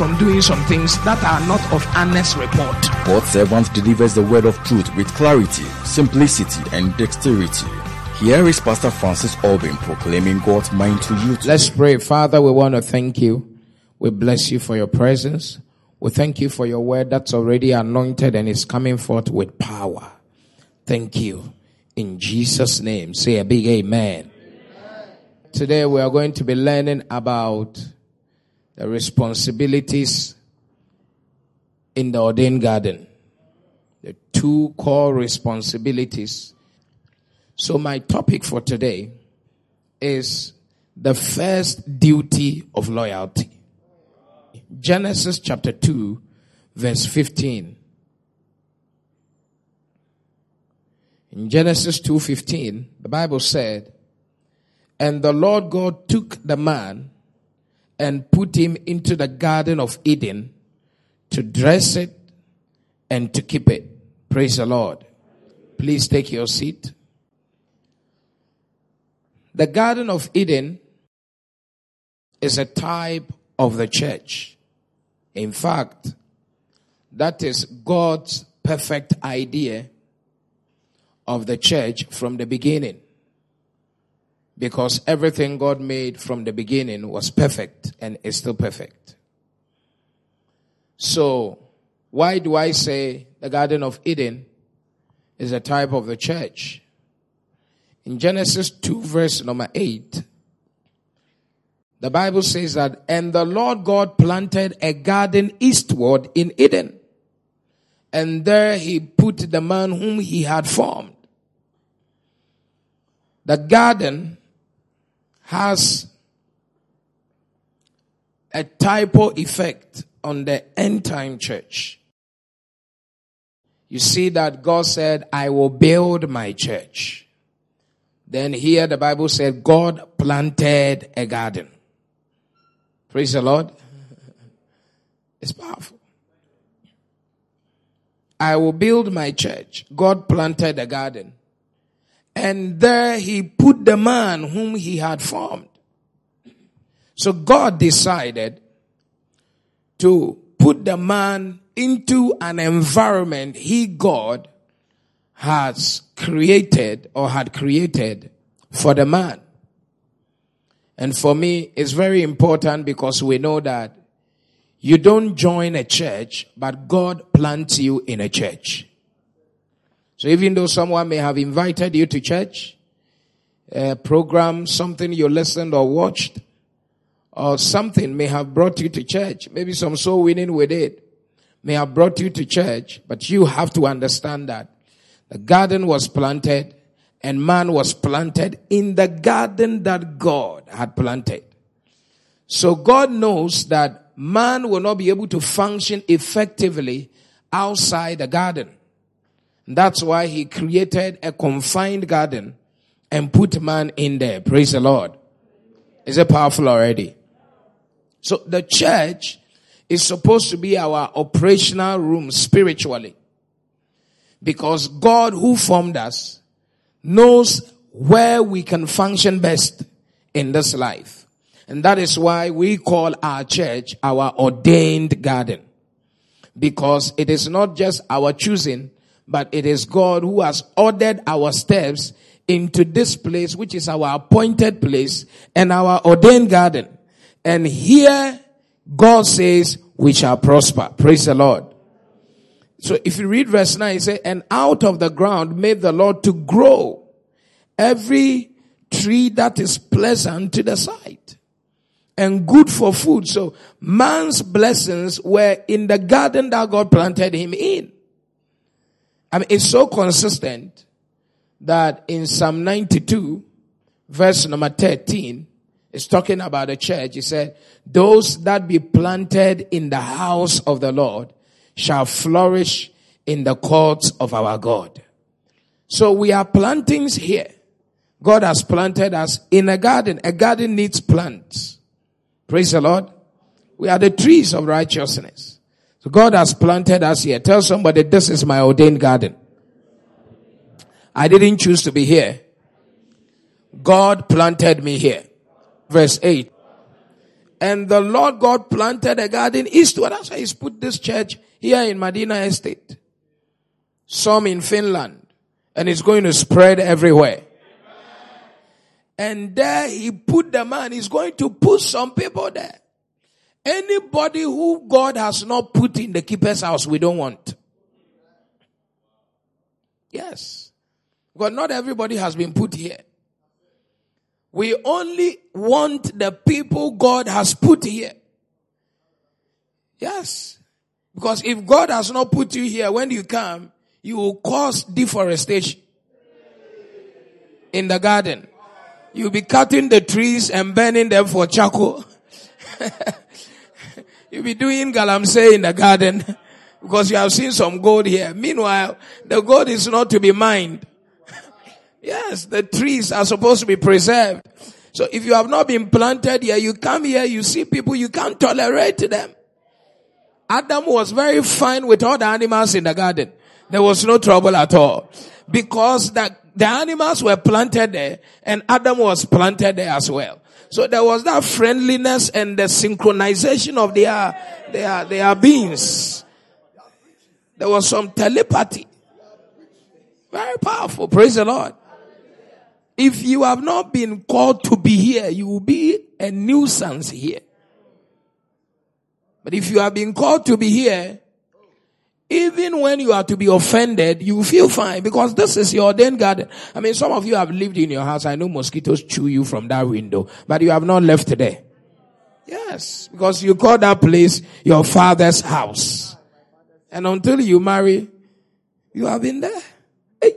from doing some things that are not of honest report. God's servant delivers the word of truth with clarity, simplicity, and dexterity. Here is Pastor Francis Albin proclaiming God's mind to you. Let's pray. Father, we want to thank you. We bless you for your presence. We thank you for your word that's already anointed and is coming forth with power. Thank you. In Jesus' name, say a big amen. amen. Today we are going to be learning about the responsibilities in the ordained garden. The two core responsibilities so my topic for today is the first duty of loyalty. Genesis chapter 2 verse 15. In Genesis 2:15, the Bible said, "And the Lord God took the man and put him into the garden of Eden to dress it and to keep it." Praise the Lord. Please take your seat. The Garden of Eden is a type of the church. In fact, that is God's perfect idea of the church from the beginning. Because everything God made from the beginning was perfect and is still perfect. So, why do I say the Garden of Eden is a type of the church? In Genesis 2 verse number 8, the Bible says that, and the Lord God planted a garden eastward in Eden. And there he put the man whom he had formed. The garden has a typo effect on the end time church. You see that God said, I will build my church. Then here the Bible said God planted a garden. Praise the Lord. It's powerful. I will build my church. God planted a garden. And there he put the man whom he had formed. So God decided to put the man into an environment he, God, has created or had created for the man. And for me, it's very important because we know that you don't join a church, but God plants you in a church. So even though someone may have invited you to church, a program, something you listened or watched, or something may have brought you to church, maybe some soul winning with it, may have brought you to church, but you have to understand that the garden was planted and man was planted in the garden that God had planted. So God knows that man will not be able to function effectively outside the garden. That's why he created a confined garden and put man in there. Praise the Lord. Is it powerful already? So the church is supposed to be our operational room spiritually. Because God who formed us knows where we can function best in this life. And that is why we call our church our ordained garden. Because it is not just our choosing, but it is God who has ordered our steps into this place, which is our appointed place and our ordained garden. And here God says we shall prosper. Praise the Lord. So if you read verse 9, it says, and out of the ground made the Lord to grow every tree that is pleasant to the sight and good for food. So man's blessings were in the garden that God planted him in. I mean, it's so consistent that in Psalm 92, verse number 13, it's talking about the church. He said, those that be planted in the house of the Lord shall flourish in the courts of our God. So we are plantings here. God has planted us in a garden. A garden needs plants. Praise the Lord. We are the trees of righteousness. So God has planted us here. Tell somebody, this is my ordained garden. I didn't choose to be here. God planted me here. Verse 8. And the Lord God planted a garden eastward. That's why He's put this church here in Medina Estate. Some in Finland. And it's going to spread everywhere. And there He put the man. He's going to put some people there. Anybody who God has not put in the keeper's house, we don't want. Yes. But not everybody has been put here. We only want the people God has put here. Yes. Because if God has not put you here, when you come, you will cause deforestation in the garden. You'll be cutting the trees and burning them for charcoal. You'll be doing galamsey in the garden because you have seen some gold here. Meanwhile, the gold is not to be mined. yes, the trees are supposed to be preserved. So if you have not been planted here, you come here, you see people, you can't tolerate them. Adam was very fine with all the animals in the garden. There was no trouble at all. Because the, the animals were planted there and Adam was planted there as well. So there was that friendliness and the synchronization of their, their, their beings. There was some telepathy. Very powerful. Praise the Lord. If you have not been called to be here, you will be a nuisance here. But if you have been called to be here, even when you are to be offended, you feel fine because this is your ordained garden. I mean, some of you have lived in your house. I know mosquitoes chew you from that window, but you have not left there. Yes, because you call that place your father's house. And until you marry, you have been there. Hey.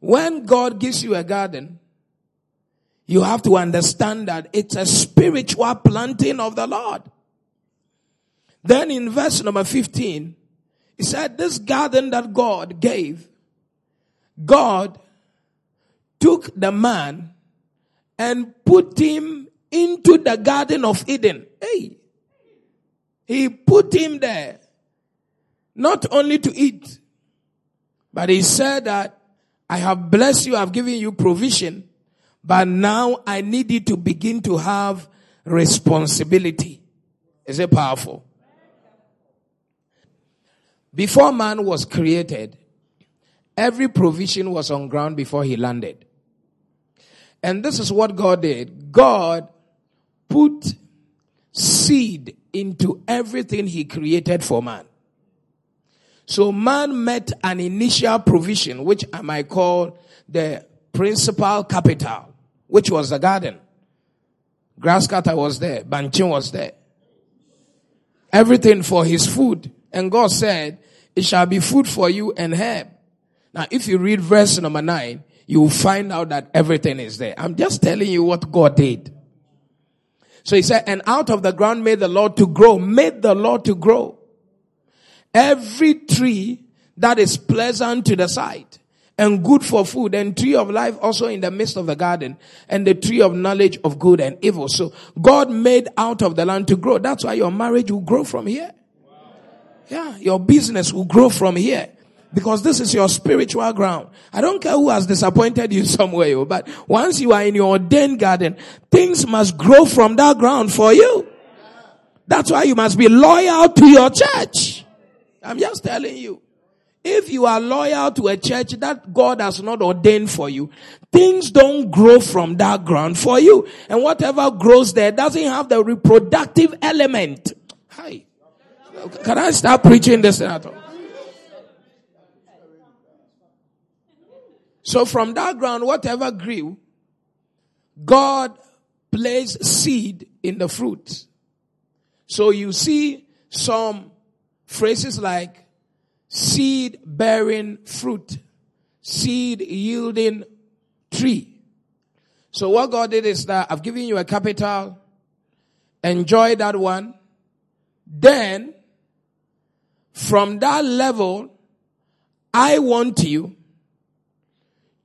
When God gives you a garden, you have to understand that it's a spiritual planting of the Lord. Then in verse number 15, he said, this garden that God gave, God took the man and put him into the garden of Eden. Hey, he put him there not only to eat, but he said that I have blessed you, I've given you provision, but now I need you to begin to have responsibility. Is it powerful? Before man was created, every provision was on ground before he landed. And this is what God did. God put seed into everything he created for man. So man met an initial provision, which I might call the principal capital, which was the garden. Grass cutter was there, Banchin was there. Everything for his food. And God said, it shall be food for you and herb. Now, if you read verse number nine, you will find out that everything is there. I'm just telling you what God did. So he said, and out of the ground made the Lord to grow, made the Lord to grow. Every tree that is pleasant to the sight and good for food and tree of life also in the midst of the garden and the tree of knowledge of good and evil. So God made out of the land to grow. That's why your marriage will grow from here. Yeah, your business will grow from here. Because this is your spiritual ground. I don't care who has disappointed you somewhere, oh, but once you are in your ordained garden, things must grow from that ground for you. That's why you must be loyal to your church. I'm just telling you. If you are loyal to a church that God has not ordained for you, things don't grow from that ground for you. And whatever grows there doesn't have the reproductive element. Hi. Can I start preaching this So from that ground, whatever grew, God placed seed in the fruit. So you see some phrases like seed bearing fruit, seed yielding tree. So what God did is that I've given you a capital, enjoy that one, then From that level, I want you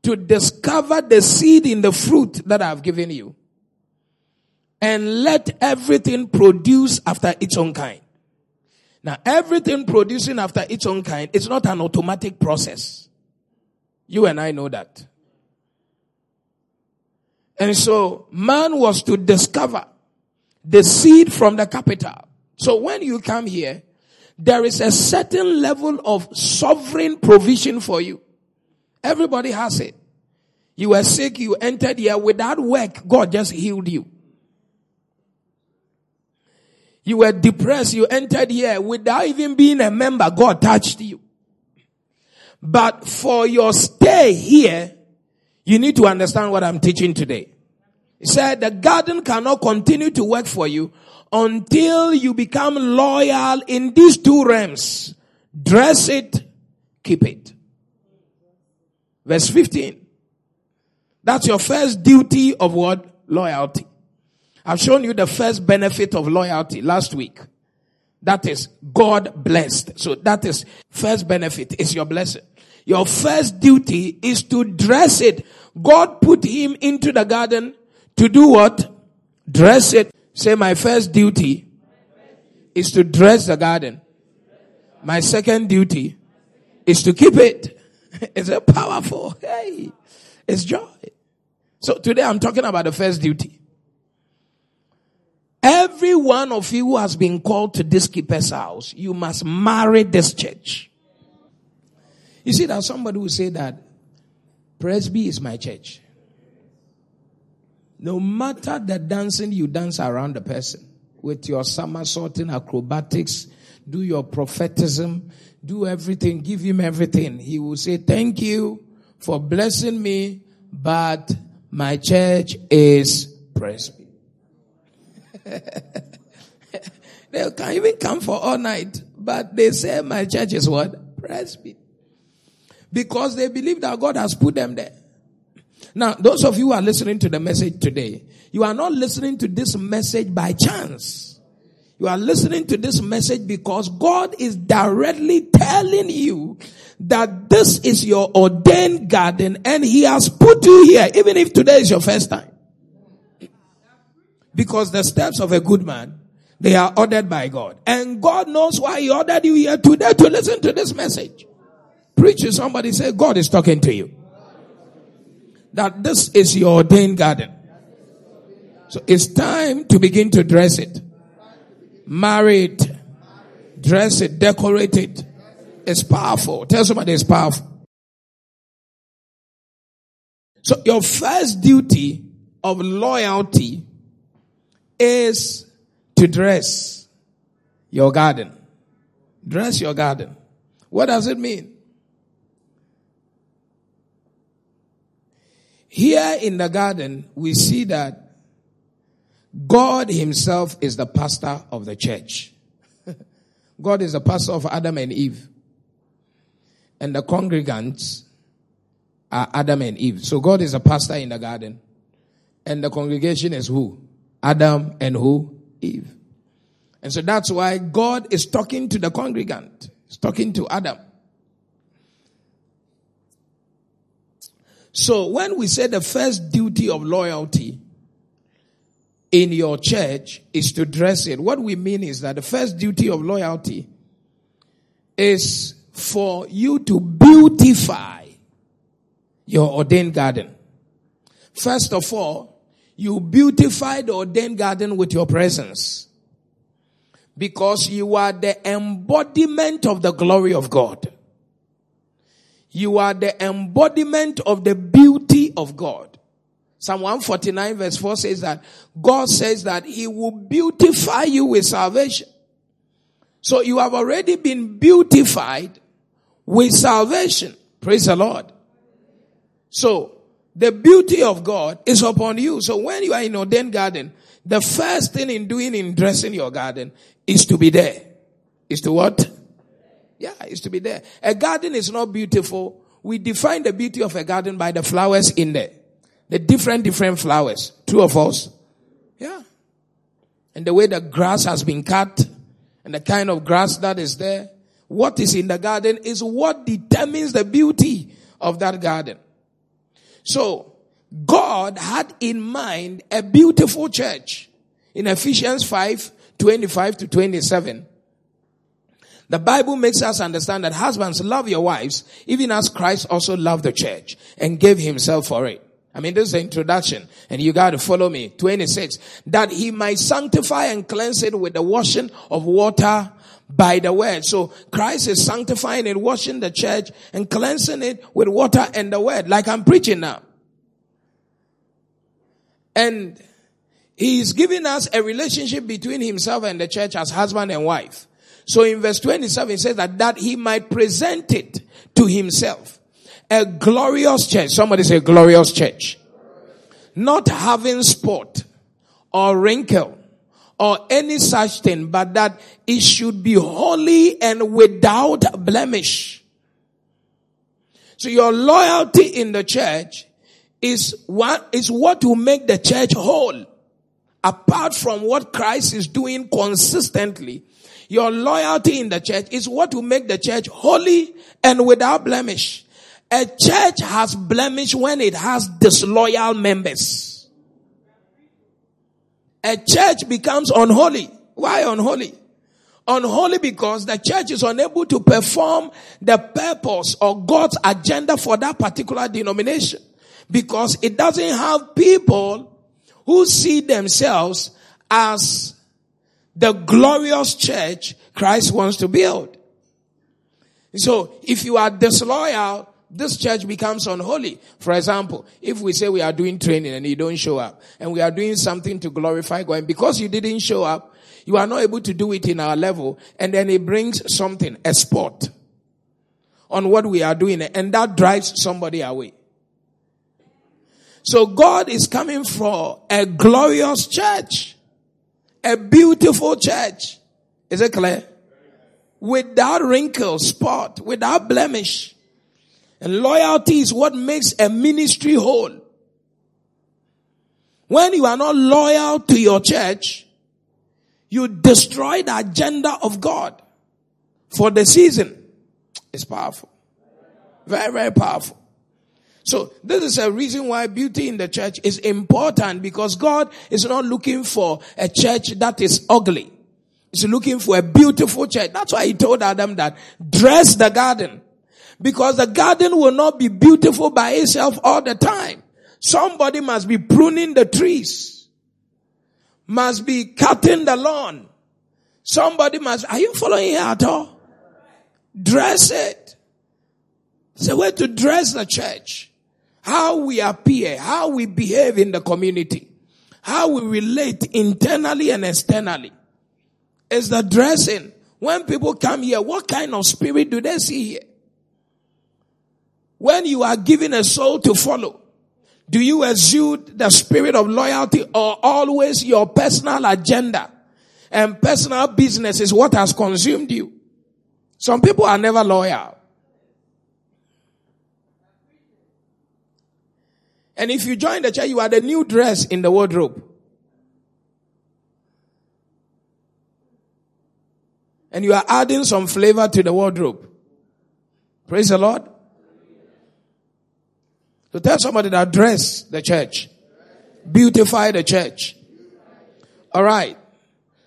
to discover the seed in the fruit that I've given you and let everything produce after its own kind. Now, everything producing after its own kind is not an automatic process. You and I know that. And so, man was to discover the seed from the capital. So when you come here, there is a certain level of sovereign provision for you. Everybody has it. You were sick, you entered here without work, God just healed you. You were depressed, you entered here without even being a member, God touched you. But for your stay here, you need to understand what I'm teaching today. He said the garden cannot continue to work for you until you become loyal in these two realms. Dress it, keep it. Verse 15. That's your first duty of what? Loyalty. I've shown you the first benefit of loyalty last week. That is God blessed. So that is first benefit is your blessing. Your first duty is to dress it. God put him into the garden to do what? Dress it. Say my first duty is to dress the garden. My second duty is to keep it. It's a powerful, hey, it's joy. So today I'm talking about the first duty. Every one of you who has been called to this keeper's house, you must marry this church. You see, that somebody will say that Presby is my church. No matter the dancing you dance around the person with your somersaulting acrobatics, do your prophetism, do everything, give him everything. He will say, thank you for blessing me, but my church is Presby. they can even come for all night, but they say my church is what? Presby. Because they believe that God has put them there. Now, those of you who are listening to the message today, you are not listening to this message by chance. You are listening to this message because God is directly telling you that this is your ordained garden and He has put you here, even if today is your first time. Because the steps of a good man, they are ordered by God. And God knows why He ordered you here today to listen to this message. Preach to somebody, say, God is talking to you. That this is your ordained garden. So it's time to begin to dress it. Marry it. Dress it. Decorate it. It's powerful. Tell somebody it's powerful. So your first duty of loyalty is to dress your garden. Dress your garden. What does it mean? Here in the garden, we see that God himself is the pastor of the church. God is the pastor of Adam and Eve. And the congregants are Adam and Eve. So God is a pastor in the garden. And the congregation is who? Adam and who? Eve. And so that's why God is talking to the congregant. He's talking to Adam. So when we say the first duty of loyalty in your church is to dress it, what we mean is that the first duty of loyalty is for you to beautify your ordained garden. First of all, you beautify the ordained garden with your presence. Because you are the embodiment of the glory of God. You are the embodiment of the beauty of God. Psalm 149 verse 4 says that God says that He will beautify you with salvation. So you have already been beautified with salvation. Praise the Lord. So the beauty of God is upon you. So when you are in ordained garden, the first thing in doing in dressing your garden is to be there. Is to what? Yeah, is to be there. A garden is not beautiful. We define the beauty of a garden by the flowers in there. The different, different flowers. Two of us. Yeah. And the way the grass has been cut and the kind of grass that is there. what is in the garden is what determines the beauty of that garden. So, God had in mind a beautiful church in Ephesians 5, 25 to 27. The Bible makes us understand that husbands love your wives, even as Christ also loved the church and gave himself for it. I mean, this is the introduction and you got to follow me. 26. That he might sanctify and cleanse it with the washing of water by the word. So Christ is sanctifying and washing the church and cleansing it with water and the word, like I'm preaching now. And he's giving us a relationship between himself and the church as husband and wife. So in verse 27, it says that, that he might present it to himself. A glorious church. Somebody say glorious church. Not having spot or wrinkle or any such thing, but that it should be holy and without blemish. So your loyalty in the church is what is what will make the church whole. Apart from what Christ is doing consistently, your loyalty in the church is what will make the church holy and without blemish. A church has blemish when it has disloyal members. A church becomes unholy. Why unholy? Unholy because the church is unable to perform the purpose or God's agenda for that particular denomination because it doesn't have people who see themselves as the glorious church Christ wants to build. So if you are disloyal, this church becomes unholy. For example, if we say we are doing training and you don't show up and we are doing something to glorify God and because you didn't show up, you are not able to do it in our level and then it brings something, a spot on what we are doing and that drives somebody away. So God is coming for a glorious church, a beautiful church. Is it clear? Without wrinkle, spot, without blemish. And loyalty is what makes a ministry whole. When you are not loyal to your church, you destroy the agenda of God for the season. It's powerful. Very, very powerful. So this is a reason why beauty in the church is important because God is not looking for a church that is ugly. He's looking for a beautiful church. That's why he told Adam that dress the garden because the garden will not be beautiful by itself all the time. Somebody must be pruning the trees, must be cutting the lawn. Somebody must, are you following here at all? Dress it. It's a way to dress the church how we appear, how we behave in the community, how we relate internally and externally. Is the dressing. When people come here, what kind of spirit do they see here? When you are given a soul to follow, do you exude the spirit of loyalty or always your personal agenda and personal business is what has consumed you? Some people are never loyal. And if you join the church, you are the new dress in the wardrobe. And you are adding some flavor to the wardrobe. Praise the Lord. So tell somebody that dress the church. Beautify the church. Alright.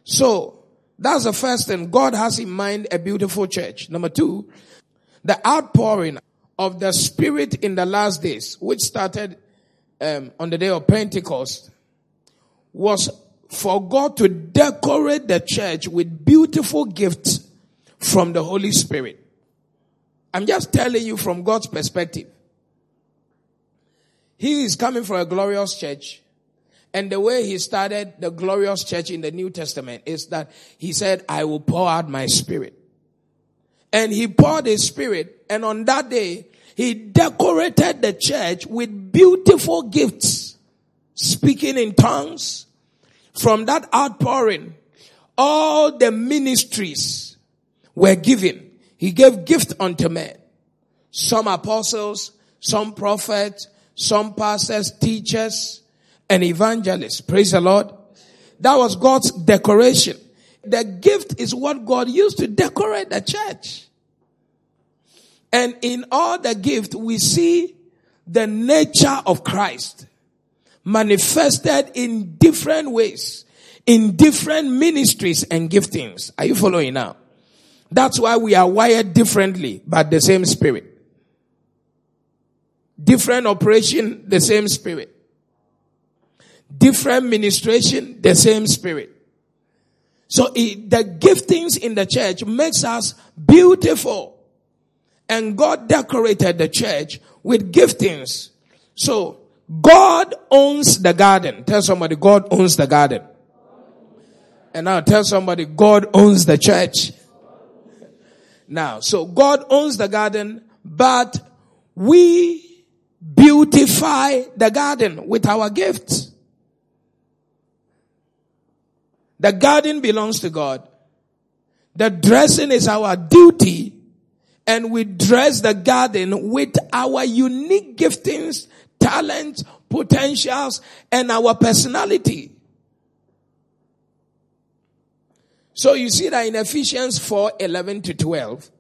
So, that's the first thing. God has in mind a beautiful church. Number two, the outpouring of the Spirit in the last days, which started um, on the day of Pentecost was for God to decorate the church with beautiful gifts from the Holy Spirit. I'm just telling you from God's perspective. He is coming for a glorious church. And the way he started the glorious church in the New Testament is that he said, I will pour out my spirit. And he poured his spirit. And on that day, he decorated the church with beautiful gifts, speaking in tongues. From that outpouring, all the ministries were given. He gave gift unto men. Some apostles, some prophets, some pastors, teachers, and evangelists. Praise the Lord. That was God's decoration. The gift is what God used to decorate the church. And in all the gift, we see the nature of Christ manifested in different ways, in different ministries and giftings. Are you following now? That's why we are wired differently, but the same spirit. Different operation, the same spirit. Different ministration, the same spirit. So it, the giftings in the church makes us beautiful. And God decorated the church with giftings. So God owns the garden. Tell somebody God owns the garden. And now tell somebody God owns the church. Now, so God owns the garden, but we beautify the garden with our gifts. The garden belongs to God. The dressing is our duty and we dress the garden with our unique giftings, talents, potentials, and our personality. So you see that in Ephesians 4, 11 to 12,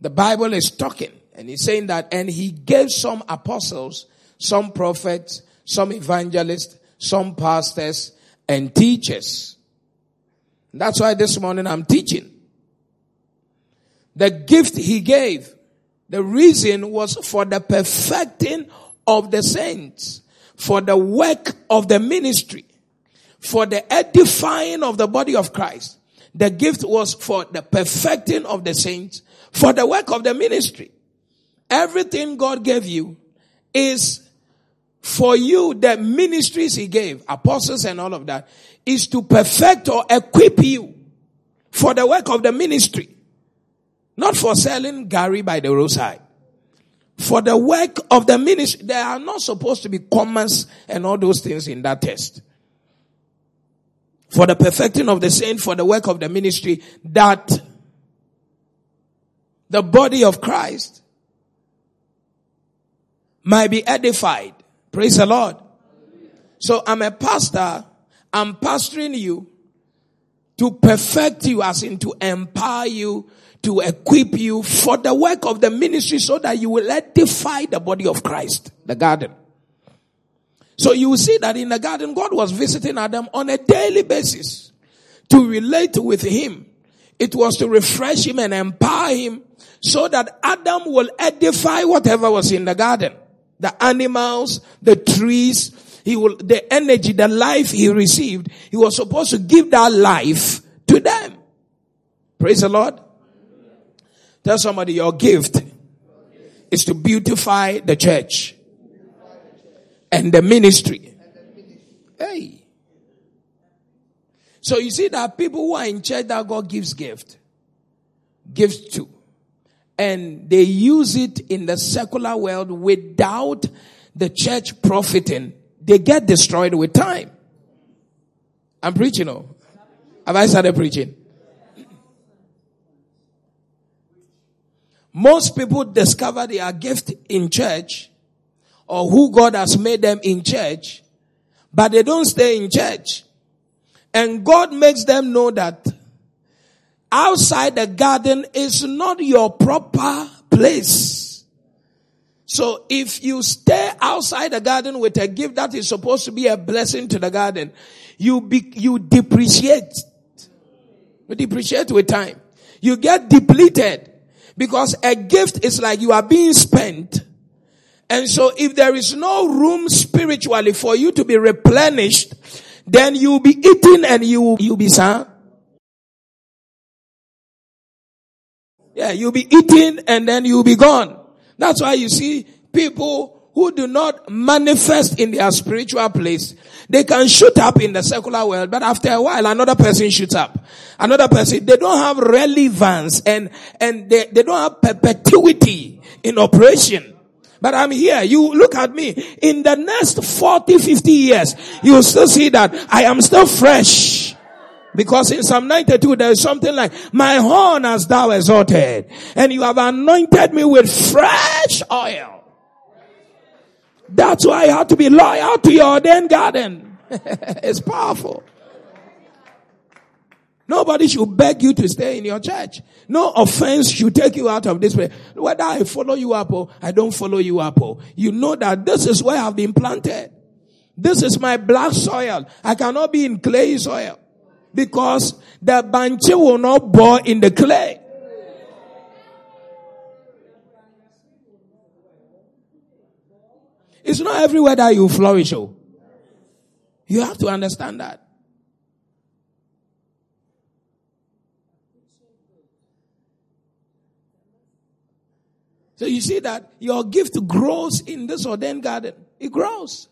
the Bible is talking and he's saying that, and he gave some apostles, some prophets, some evangelists, some pastors and teachers. That's why this morning I'm teaching. The gift he gave, the reason was for the perfecting of the saints, for the work of the ministry, for the edifying of the body of Christ. The gift was for the perfecting of the saints, for the work of the ministry. Everything God gave you is for you, the ministries he gave, apostles and all of that, is to perfect or equip you for the work of the ministry. Not for selling gari by the roadside. For the work of the ministry. There are not supposed to be commas and all those things in that test for the perfecting of the saint, for the work of the ministry, that the body of Christ might be edified. Praise the Lord. So I'm a pastor. I'm pastoring you to perfect you as in to empower you, to equip you for the work of the ministry so that you will edify the body of Christ, the garden. So you see that in the garden, God was visiting Adam on a daily basis to relate with him. It was to refresh him and empower him so that Adam will edify whatever was in the garden. The animals, the trees, he will, the energy, the life he received, he was supposed to give that life to them. Praise the Lord. Tell somebody your gift is to beautify the church and the ministry. Hey. So you see that people who are in church that God gives gift, gives to, and they use it in the secular world without the church profiting, they get destroyed with time. I'm preaching, oh. Have I started preaching? Most people discover their gift in church or who God has made them in church, but they don't stay in church. And God makes them know that outside the garden is not your proper place. So if you stay outside the garden with a gift that is supposed to be a blessing to the garden, you be, you depreciate. You depreciate with time. You get depleted because a gift is like you are being spent and so if there is no room spiritually for you to be replenished, then you'll be eating and you you'll be sad. Yeah, you'll be eating and then you'll be gone. That's why you see people who do not manifest in their spiritual place. They can shoot up in the secular world, but after a while, another person shoots up. Another person, they don't have relevance and, and they, they don't have perpetuity in operation. But I'm here. You look at me. In the next 40, 50 years, you will still see that I am still fresh. Because in Psalm 92, there is something like, my horn has thou exalted, and you have anointed me with fresh oil. That's why you have to be loyal to your ordained garden. it's powerful. Nobody should beg you to stay in your church. No offense should take you out of this place. Whether I follow you up or I don't follow you up, or you know that this is where I've been planted. This is my black soil. I cannot be in clay soil because the banchi will not bore in the clay. It's not everywhere that you flourish. Oh. You have to understand that. So you see that your gift grows in this ordained garden. It grows.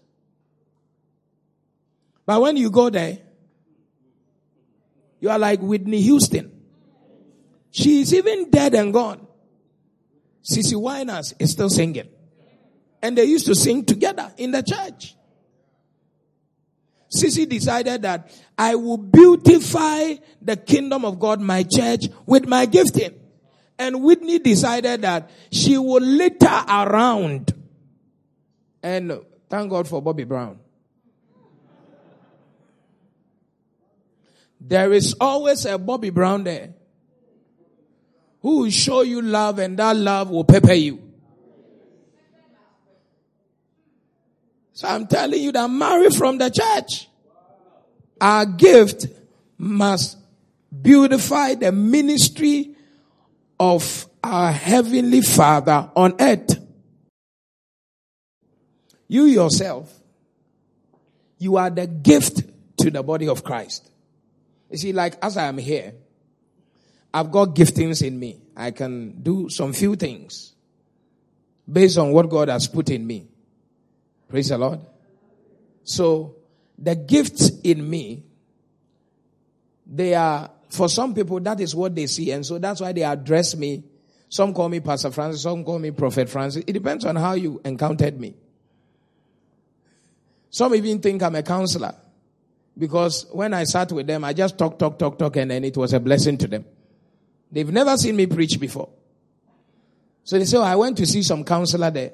But when you go there, you are like Whitney Houston. She is even dead and gone. CeCe Winans is still singing. And they used to sing together in the church. CeCe decided that I will beautify the kingdom of God, my church, with my gifting. And Whitney decided that she would litter around. And thank God for Bobby Brown. There is always a Bobby Brown there who will show you love and that love will pepper you. So I'm telling you that marry from the church. Our gift must beautify the ministry of our heavenly father on earth. You yourself, you are the gift to the body of Christ. You see, like as I am here, I've got giftings in me. I can do some few things based on what God has put in me. Praise the Lord. So the gifts in me, they are, for some people, that is what they see. And so that's why they address me. Some call me Pastor Francis, some call me Prophet Francis. It depends on how you encountered me. Some even think I'm a counselor. Because when I sat with them, I just talk, talk, talk, talk, and then it was a blessing to them. They've never seen me preach before. So they say, oh, I went to see some counselor there.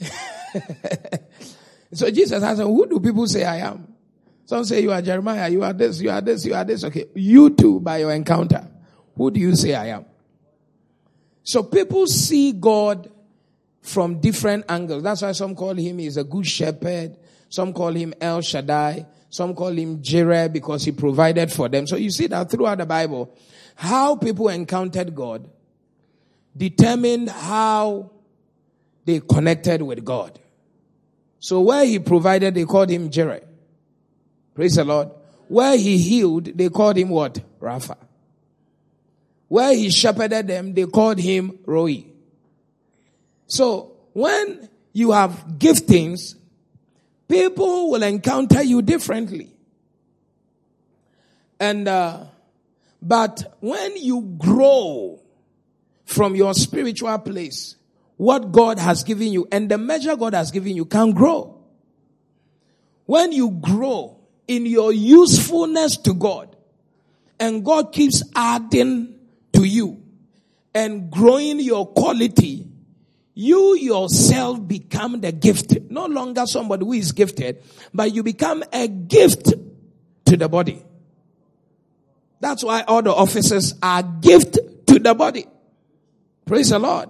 so Jesus asked, who do people say I am? Some say you are Jeremiah, you are this, you are this, you are this. Okay. You too, by your encounter, who do you say I am? So people see God from different angles. That's why some call him is a good shepherd. Some call him El Shaddai. Some call him Jireh because he provided for them. So you see that throughout the Bible, how people encountered God determined how they connected with God. So where he provided, they called him Jireh. Praise the Lord. Where he healed, they called him what? Rapha. Where he shepherded them, they called him Roi. So when you have giftings, people will encounter you differently. And, uh, but when you grow from your spiritual place, what God has given you and the measure God has given you can grow. When you grow in your usefulness to God and God keeps adding to you and growing your quality, you yourself become the gift. No longer somebody who is gifted, but you become a gift to the body. That's why all the officers are gift to the body. Praise the Lord.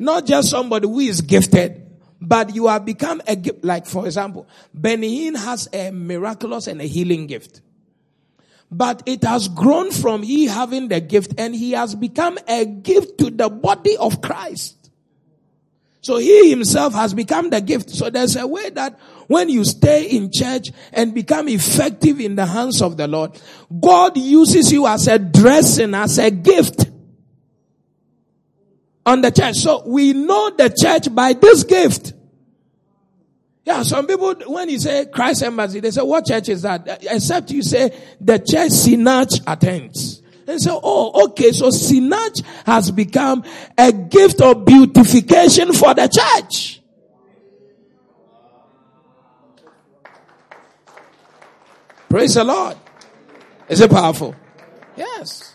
Not just somebody who is gifted, but you have become a gift. Like for example, Benny Hinn has a miraculous and a healing gift. But it has grown from he having the gift and he has become a gift to the body of Christ. So he himself has become the gift. So there's a way that when you stay in church and become effective in the hands of the Lord, God uses you as a dressing, as a gift on the church. So we know the church by this gift. Yeah, some people, when you say Christ Embassy, they say, what church is that? Except you say, the church Sinach attends. And so, oh, okay, so Sinach has become a gift of beautification for the church. Praise the Lord. Is it powerful? Yes.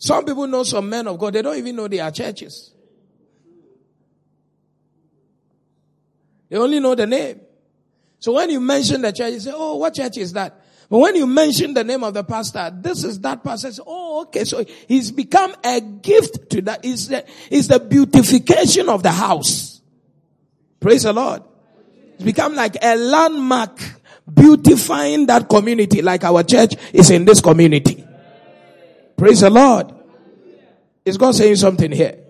Some people know some men of God, they don't even know they are churches. They only know the name. So when you mention the church, you say, oh, what church is that? But when you mention the name of the pastor, this is that pastor. Oh, okay. So he's become a gift to that. Is the, is the beautification of the house. Praise the Lord. It's become like a landmark beautifying that community like our church is in this community. Praise the Lord. Is God saying something here?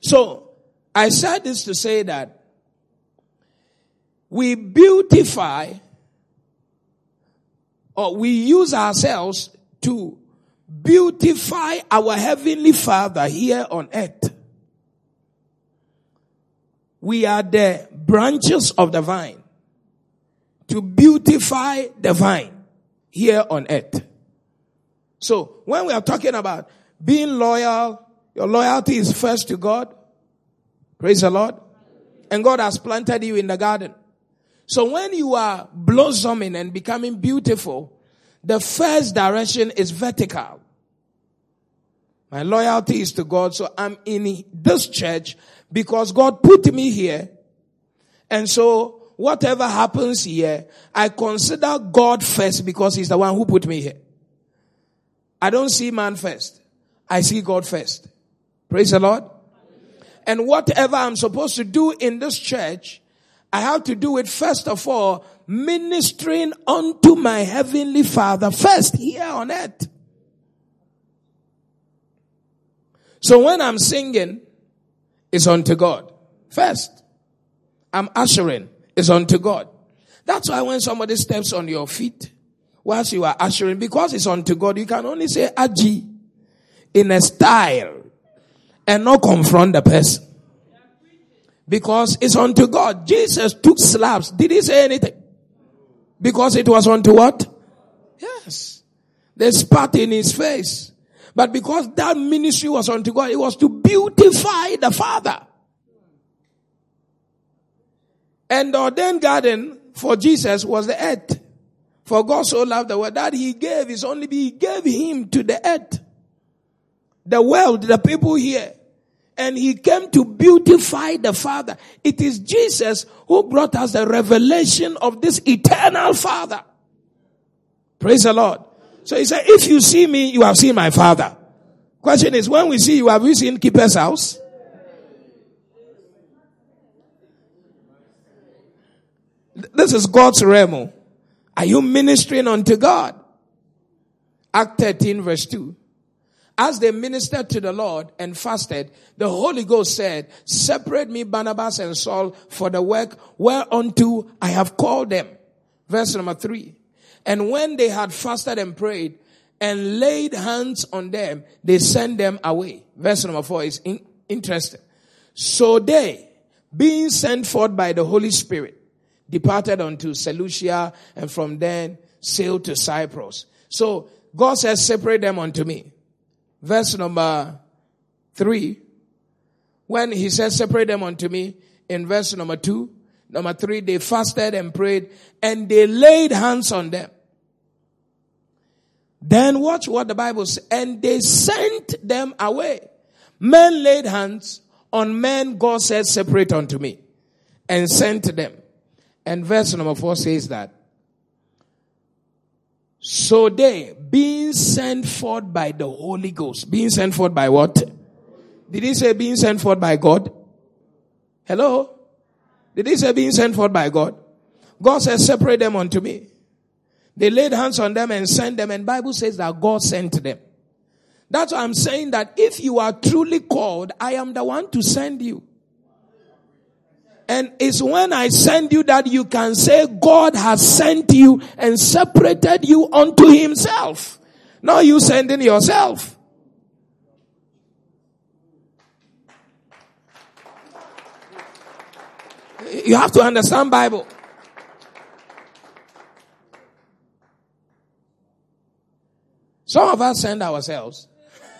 So, I said this to say that we beautify or we use ourselves to beautify our heavenly father here on earth. We are the branches of the vine to beautify the vine here on earth. So when we are talking about being loyal, your loyalty is first to God. Praise the Lord. And God has planted you in the garden. So when you are blossoming and becoming beautiful, the first direction is vertical. My loyalty is to God. So I'm in this church because God put me here. And so whatever happens here, I consider God first because he's the one who put me here. I don't see man first. I see God first. Praise the Lord. And whatever I'm supposed to do in this church, I have to do it first of all, ministering unto my heavenly father first here on earth. So when I'm singing, it's unto God. First, I'm ushering, it's unto God. That's why when somebody steps on your feet, whilst you are ushering, because it's unto God, you can only say Aji in a style and not confront the person. Because it's unto God. Jesus took slaps. Did he say anything? Because it was unto what? Yes. They spat in his face. But because that ministry was unto God, it was to beautify the Father. And the ordained garden for Jesus was the earth. For God so loved the world that he gave his only, he gave him to the earth. The world, the people here and he came to beautify the Father. It is Jesus who brought us the revelation of this eternal Father. Praise the Lord. So he said, if you see me, you have seen my Father. Question is, when we see you, have you seen Keeper's house? This is God's realm. Are you ministering unto God? Act 13 verse 2 as they ministered to the Lord and fasted, the Holy Ghost said, separate me Barnabas and Saul for the work whereunto I have called them. Verse number three. And when they had fasted and prayed and laid hands on them, they sent them away. Verse number four is in, interesting. So they, being sent forth by the Holy Spirit, departed unto Seleucia and from then sailed to Cyprus. So God says, separate them unto me verse number three, when he says, separate them unto me, in verse number two, number three, they fasted and prayed and they laid hands on them. Then watch what the Bible says. And they sent them away. Men laid hands on men God said, separate unto me and sent them. And verse number four says that so they, being sent forth by the Holy Ghost, being sent forth by what? Did he say being sent forth by God? Hello? Did he say being sent forth by God? God says, separate them unto me. They laid hands on them and sent them, and Bible says that God sent them. That's why I'm saying that if you are truly called, I am the one to send you. And it's when I send you that you can say God has sent you and separated you unto himself. Not you sending yourself. You have to understand Bible. Some of us send ourselves.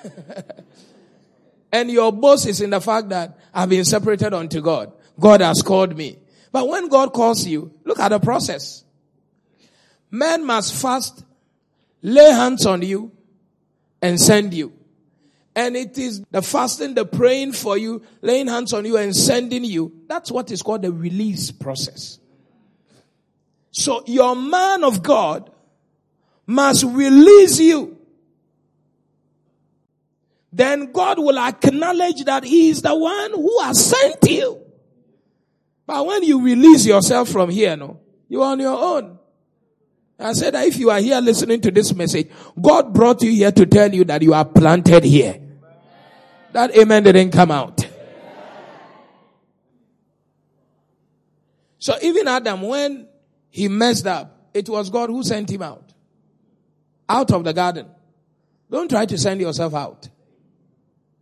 and your boast is in the fact that I've been separated unto God. God has called me. But when God calls you, look at the process. Men must first lay hands on you, and send you. And it is the fasting, the praying for you, laying hands on you and sending you. That's what is called the release process. So your man of God must release you. Then God will acknowledge that he is the one who has sent you. But when you release yourself from here, no, you're on your own. I said that if you are here listening to this message, God brought you here to tell you that you are planted here. That amen didn't come out. So even Adam, when he messed up, it was God who sent him out. Out of the garden. Don't try to send yourself out.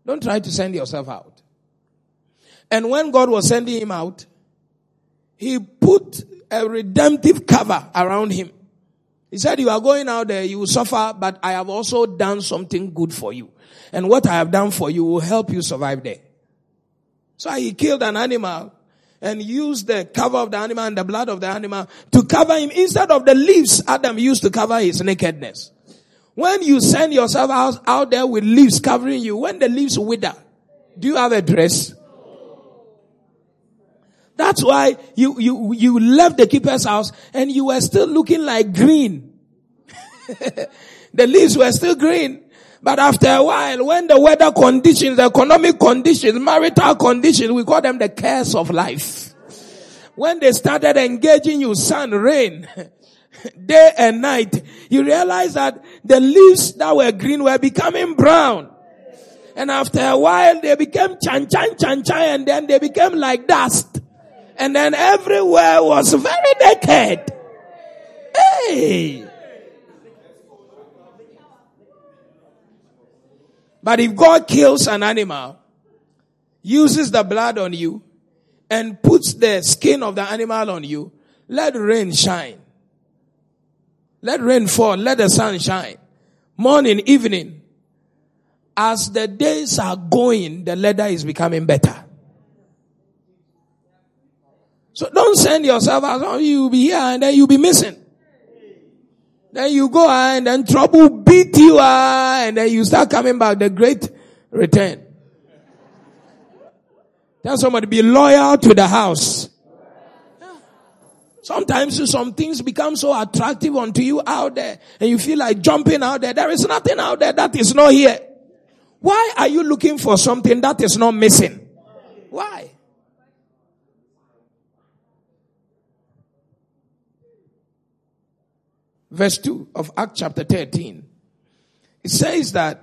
Don't try to send yourself out. And when God was sending him out, he put a redemptive cover around him. He said, you are going out there, you will suffer, but I have also done something good for you. And what I have done for you will help you survive there. So he killed an animal and used the cover of the animal and the blood of the animal to cover him instead of the leaves Adam used to cover his nakedness. When you send yourself out, out there with leaves covering you, when the leaves wither, do you have a dress? That's why you, you, you left the keeper's house and you were still looking like green. the leaves were still green. But after a while, when the weather conditions, the economic conditions, marital conditions, we call them the cares of life. When they started engaging you, sun, rain, day and night, you realize that the leaves that were green were becoming brown. And after a while, they became chan chan chan chan and then they became like dust. And then everywhere was very naked. Hey! But if God kills an animal, uses the blood on you, and puts the skin of the animal on you, let rain shine. Let rain fall, let the sun shine. Morning, evening. As the days are going, the leather is becoming better. So don't send yourself out. Oh, you'll be here and then you'll be missing. Then you go and then trouble beat you ah, and then you start coming back. The great return. Tell somebody be loyal to the house. Sometimes some things become so attractive unto you out there and you feel like jumping out there. There is nothing out there that is not here. Why are you looking for something that is not missing? Why? Verse 2 of Act chapter 13. It says that,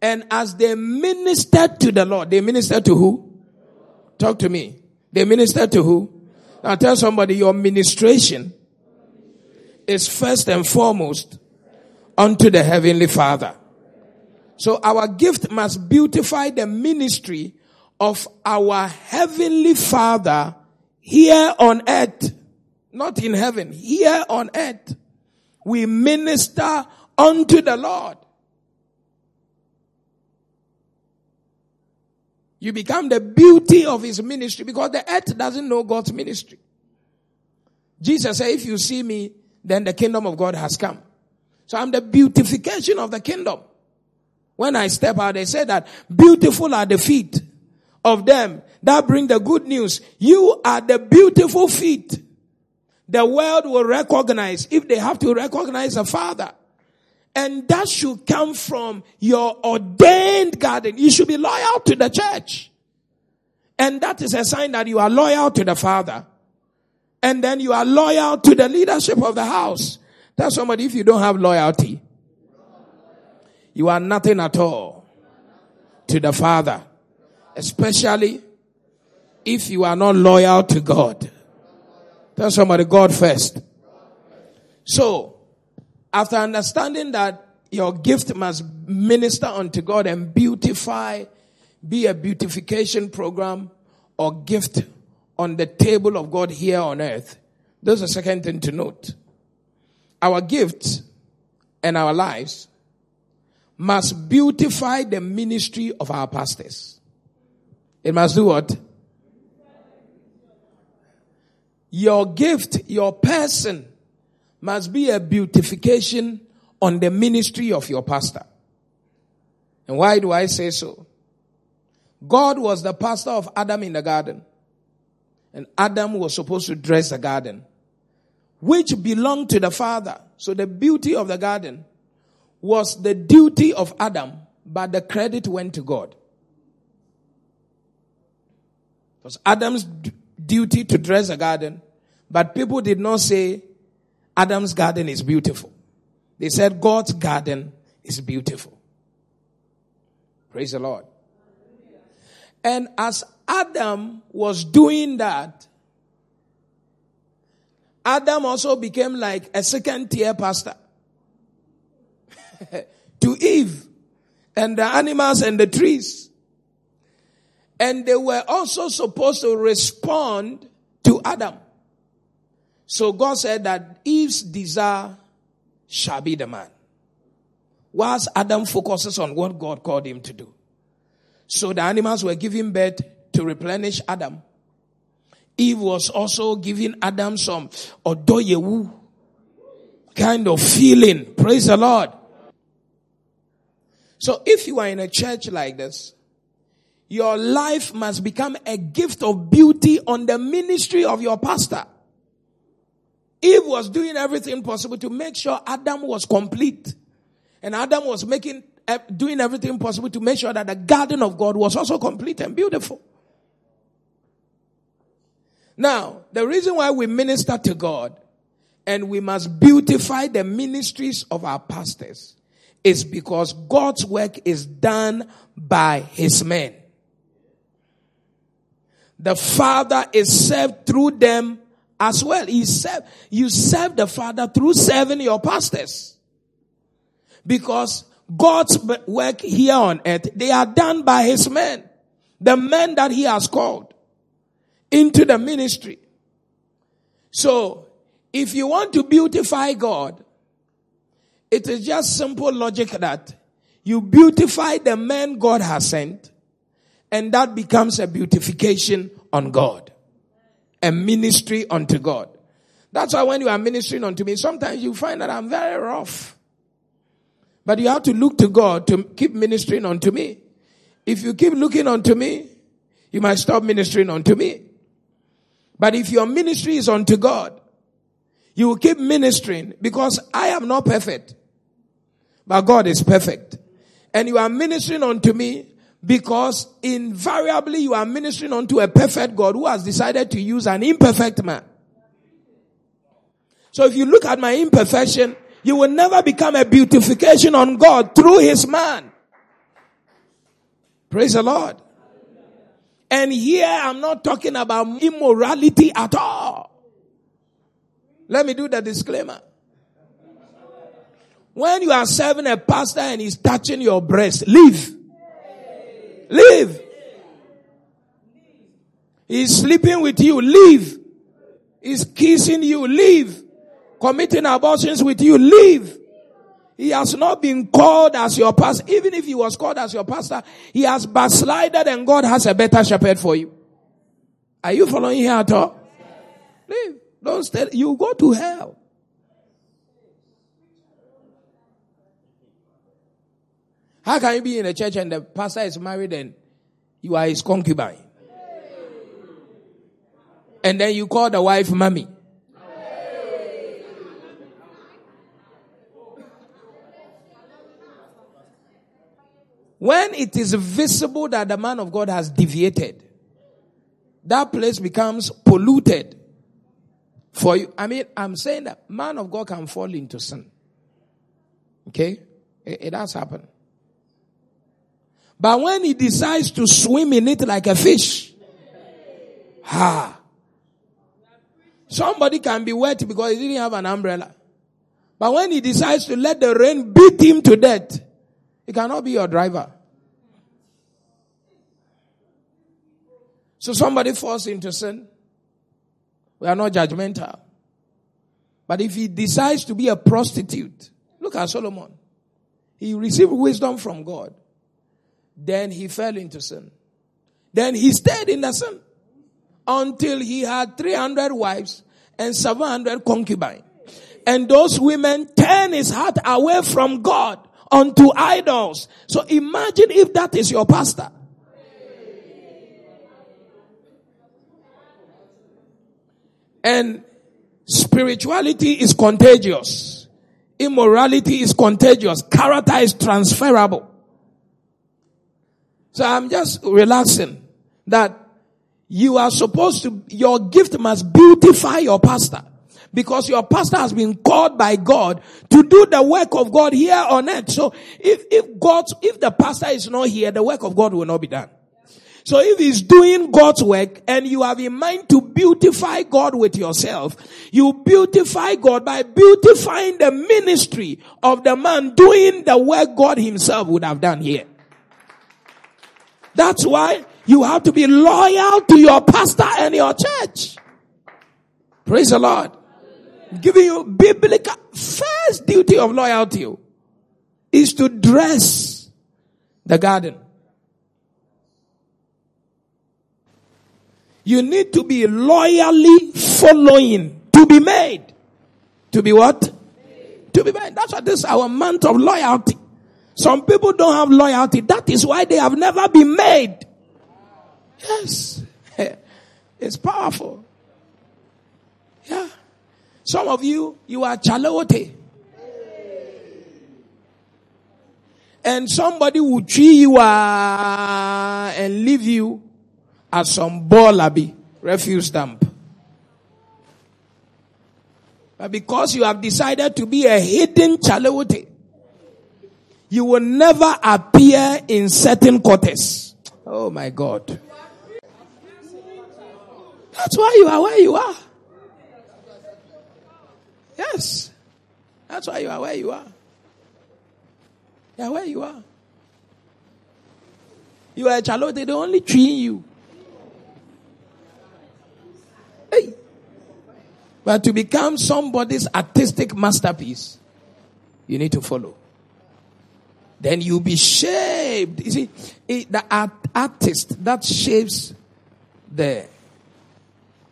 and as they ministered to the Lord, they ministered to who? Talk to me. They ministered to who? Now tell somebody your ministration is first and foremost unto the heavenly Father. So our gift must beautify the ministry of our heavenly Father here on earth. Not in heaven, here on earth. We minister unto the Lord. You become the beauty of his ministry because the earth doesn't know God's ministry. Jesus said, if you see me, then the kingdom of God has come. So I'm the beautification of the kingdom. When I step out, they say that beautiful are the feet of them that bring the good news. You are the beautiful feet the world will recognize if they have to recognize a father. And that should come from your ordained garden. You should be loyal to the church. And that is a sign that you are loyal to the father. And then you are loyal to the leadership of the house. Tell somebody if you don't have loyalty, you are nothing at all to the father. Especially if you are not loyal to God. Tell somebody, God first. So, after understanding that your gift must minister unto God and beautify, be a beautification program or gift on the table of God here on earth. There's a second thing to note. Our gifts and our lives must beautify the ministry of our pastors. It must do what? Your gift, your person must be a beautification on the ministry of your pastor. And why do I say so? God was the pastor of Adam in the garden. And Adam was supposed to dress the garden, which belonged to the father. So the beauty of the garden was the duty of Adam, but the credit went to God. Because Adam's duty to dress the garden, but people did not say Adam's garden is beautiful. They said God's garden is beautiful. Praise the Lord. And as Adam was doing that, Adam also became like a second tier pastor to Eve and the animals and the trees. And they were also supposed to respond to Adam. So God said that Eve's desire shall be the man. Whilst Adam focuses on what God called him to do. So the animals were giving birth to replenish Adam. Eve was also giving Adam some odoyewu kind of feeling. Praise the Lord. So if you are in a church like this, your life must become a gift of beauty on the ministry of your pastor. Eve was doing everything possible to make sure Adam was complete. And Adam was making, eh, doing everything possible to make sure that the garden of God was also complete and beautiful. Now, the reason why we minister to God and we must beautify the ministries of our pastors is because God's work is done by his men. The Father is served through them as well. He serve, you serve the Father through serving your pastors. Because God's work here on earth, they are done by his men. The men that he has called into the ministry. So, if you want to beautify God, it is just simple logic that you beautify the men God has sent, and that becomes a beautification on God. A ministry unto God. That's why when you are ministering unto me, sometimes you find that I'm very rough. But you have to look to God to keep ministering unto me. If you keep looking unto me, you might stop ministering unto me. But if your ministry is unto God, you will keep ministering because I am not perfect, but God is perfect. And you are ministering unto me because invariably you are ministering unto a perfect God who has decided to use an imperfect man. So if you look at my imperfection, you will never become a beautification on God through his man. Praise the Lord. And here I'm not talking about immorality at all. Let me do the disclaimer. When you are serving a pastor and he's touching your breast, leave. Leave. He's sleeping with you, leave. He's kissing you, leave. Committing abortions with you, leave. He has not been called as your pastor. Even if he was called as your pastor, he has backslided and God has a better shepherd for you. Are you following here at all? Leave. Don't stay. You go to hell. How can you be in a church and the pastor is married and you are his concubine? And then you call the wife mommy. When it is visible that the man of God has deviated, that place becomes polluted for you. I mean, I'm saying that man of God can fall into sin. Okay? It, it has happened. But when he decides to swim in it like a fish, ha. Somebody can be wet because he didn't have an umbrella. But when he decides to let the rain beat him to death, he cannot be your driver. So somebody falls into sin. We are not judgmental. But if he decides to be a prostitute, look at Solomon. He received wisdom from God. Then he fell into sin. Then he stayed in the sin until he had 300 wives and 700 concubines. And those women turned his heart away from God unto idols. So imagine if that is your pastor. And spirituality is contagious. Immorality is contagious. Character is transferable. So I'm just relaxing that you are supposed to, your gift must beautify your pastor. Because your pastor has been called by God to do the work of God here on earth. So if, if God, if the pastor is not here, the work of God will not be done. So if he's doing God's work and you have in mind to beautify God with yourself, you beautify God by beautifying the ministry of the man doing the work God himself would have done here. That's why you have to be loyal to your pastor and your church. Praise the Lord. Giving you biblical first duty of loyalty is to dress the garden. You need to be loyally following to be made. To be what? To be made. That's what this is our month of loyalty. Some people don't have loyalty. That is why they have never been made. Yes. It's powerful. Yeah. Some of you, you are chalote. And somebody will treat you uh, and leave you as some bolabi, refuse dump. But because you have decided to be a hidden chalote, you will never appear in certain quarters. Oh my God. That's why you are where you are. Yes. That's why you are where you are. You are where you are. You are a child, they don't only treat you. Hey. But to become somebody's artistic masterpiece, you need to follow. Then you'll be shaped. You see, the art, artist that shapes the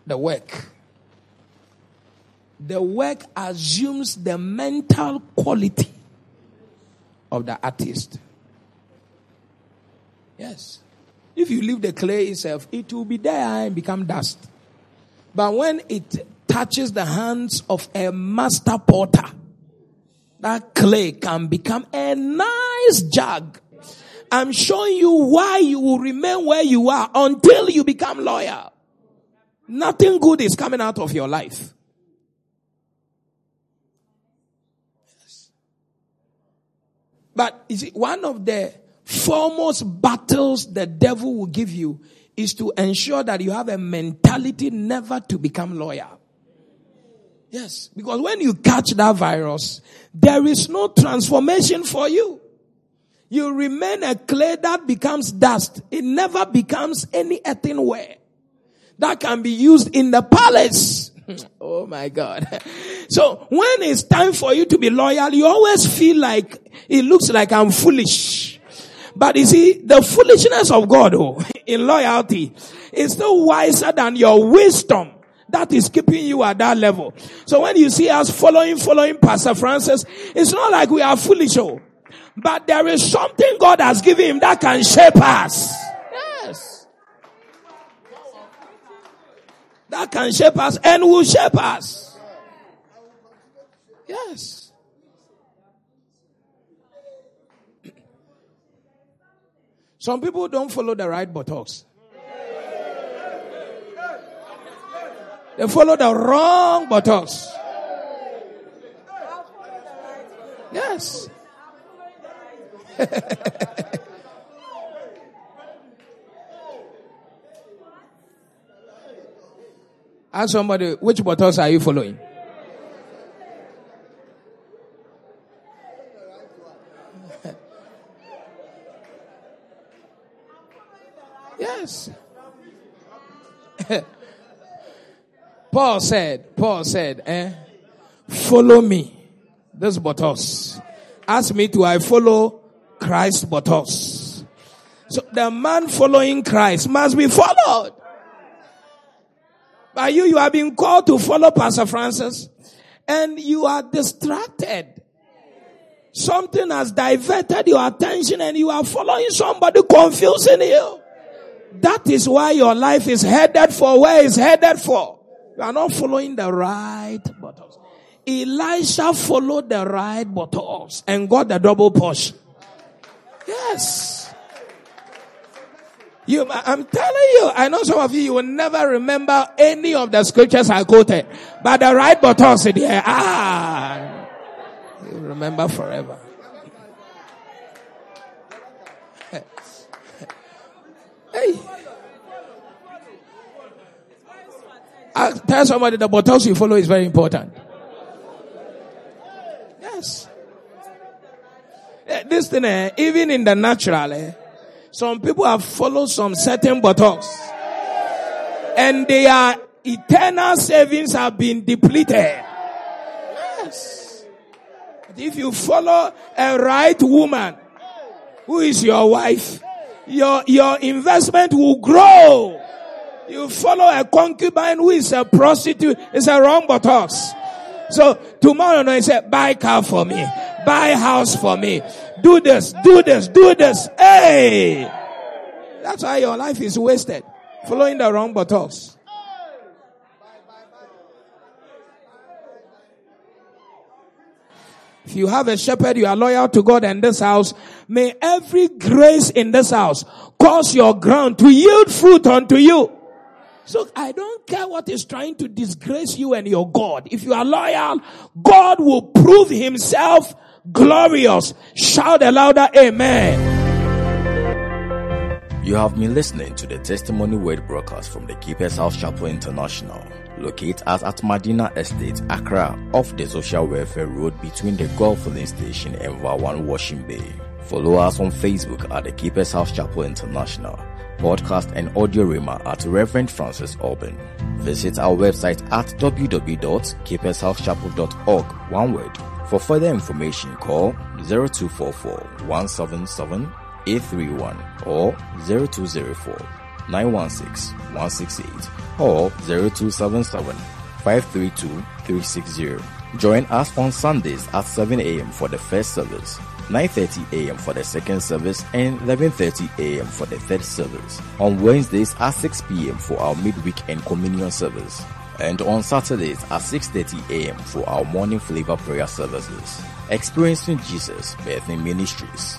the work. The work assumes the mental quality of the artist. Yes. If you leave the clay itself, it will be there and become dust. But when it touches the hands of a master potter, that clay can become a nice jug. I'm showing you why you will remain where you are until you become loyal. Nothing good is coming out of your life. But is one of the foremost battles the devil will give you is to ensure that you have a mentality never to become loyal. Yes, because when you catch that virus, there is no transformation for you. You remain a clay that becomes dust. It never becomes any earthenware that can be used in the palace. oh my God. So when it's time for you to be loyal, you always feel like it looks like I'm foolish. But you see, the foolishness of God oh, in loyalty is still wiser than your wisdom that is keeping you at that level. So when you see us following, following Pastor Francis, it's not like we are foolish, oh, but there is something God has given him that can shape us. Yes. That can shape us and will shape us. Yes. Some people don't follow the right buttocks. They follow the wrong buttocks. Yes. Ask somebody, which buttons are you following? yes. Paul said, Paul said, eh, follow me. This buttons. Ask me to I follow Christ buttons. So the man following Christ must be followed. By you, you have been called to follow Pastor Francis and you are distracted. Something has diverted your attention and you are following somebody confusing you. That is why your life is headed for where it's headed for. You are not following the right buttocks. Elisha followed the right buttocks and got the double portion. Yes. You, I'm telling you, I know some of you, you will never remember any of the scriptures I quoted, but the right buttocks there, ah, you remember forever. Hey. I tell somebody the buttocks you follow is very important. Yes. Eh, this thing, eh, even in the natural, eh, some people have followed some certain buttocks. And their eternal savings have been depleted. Yes. If you follow a right woman, who is your wife, your, your investment will grow. You follow a concubine who is a prostitute, it's a wrong buttocks. So tomorrow no, he said, buy car for me, buy house for me, do this, do this, do this. Hey! That's why your life is wasted. Following the wrong buttocks. If you have a shepherd, you are loyal to God and this house. May every grace in this house cause your ground to yield fruit unto you. So I don't care what is trying to disgrace you and your God. If you are loyal, God will prove himself glorious. Shout a louder amen. You have been listening to the Testimony Word broadcast from the Keeper's House Chapel International, located at Medina Estate, Accra, off the Social Welfare Road between the Gulf Filling Station and Vawan Washing Bay. Follow us on Facebook at the Keeper's House Chapel International podcast and audio rima at Reverend Francis Auburn. Visit our website at www.keepershousechapel.org, one word. For further information, call 0244 177 831 or 0204 916 168 or 0277 532 360. Join us on Sundays at 7 a.m. for the first service 9.30 a.m. for the second service and 11.30 a.m. for the third service. On Wednesdays at 6 p.m. for our midweek and communion service. And on Saturdays at 6.30 a.m. for our morning flavor prayer services. Experiencing Jesus Bethany Ministries.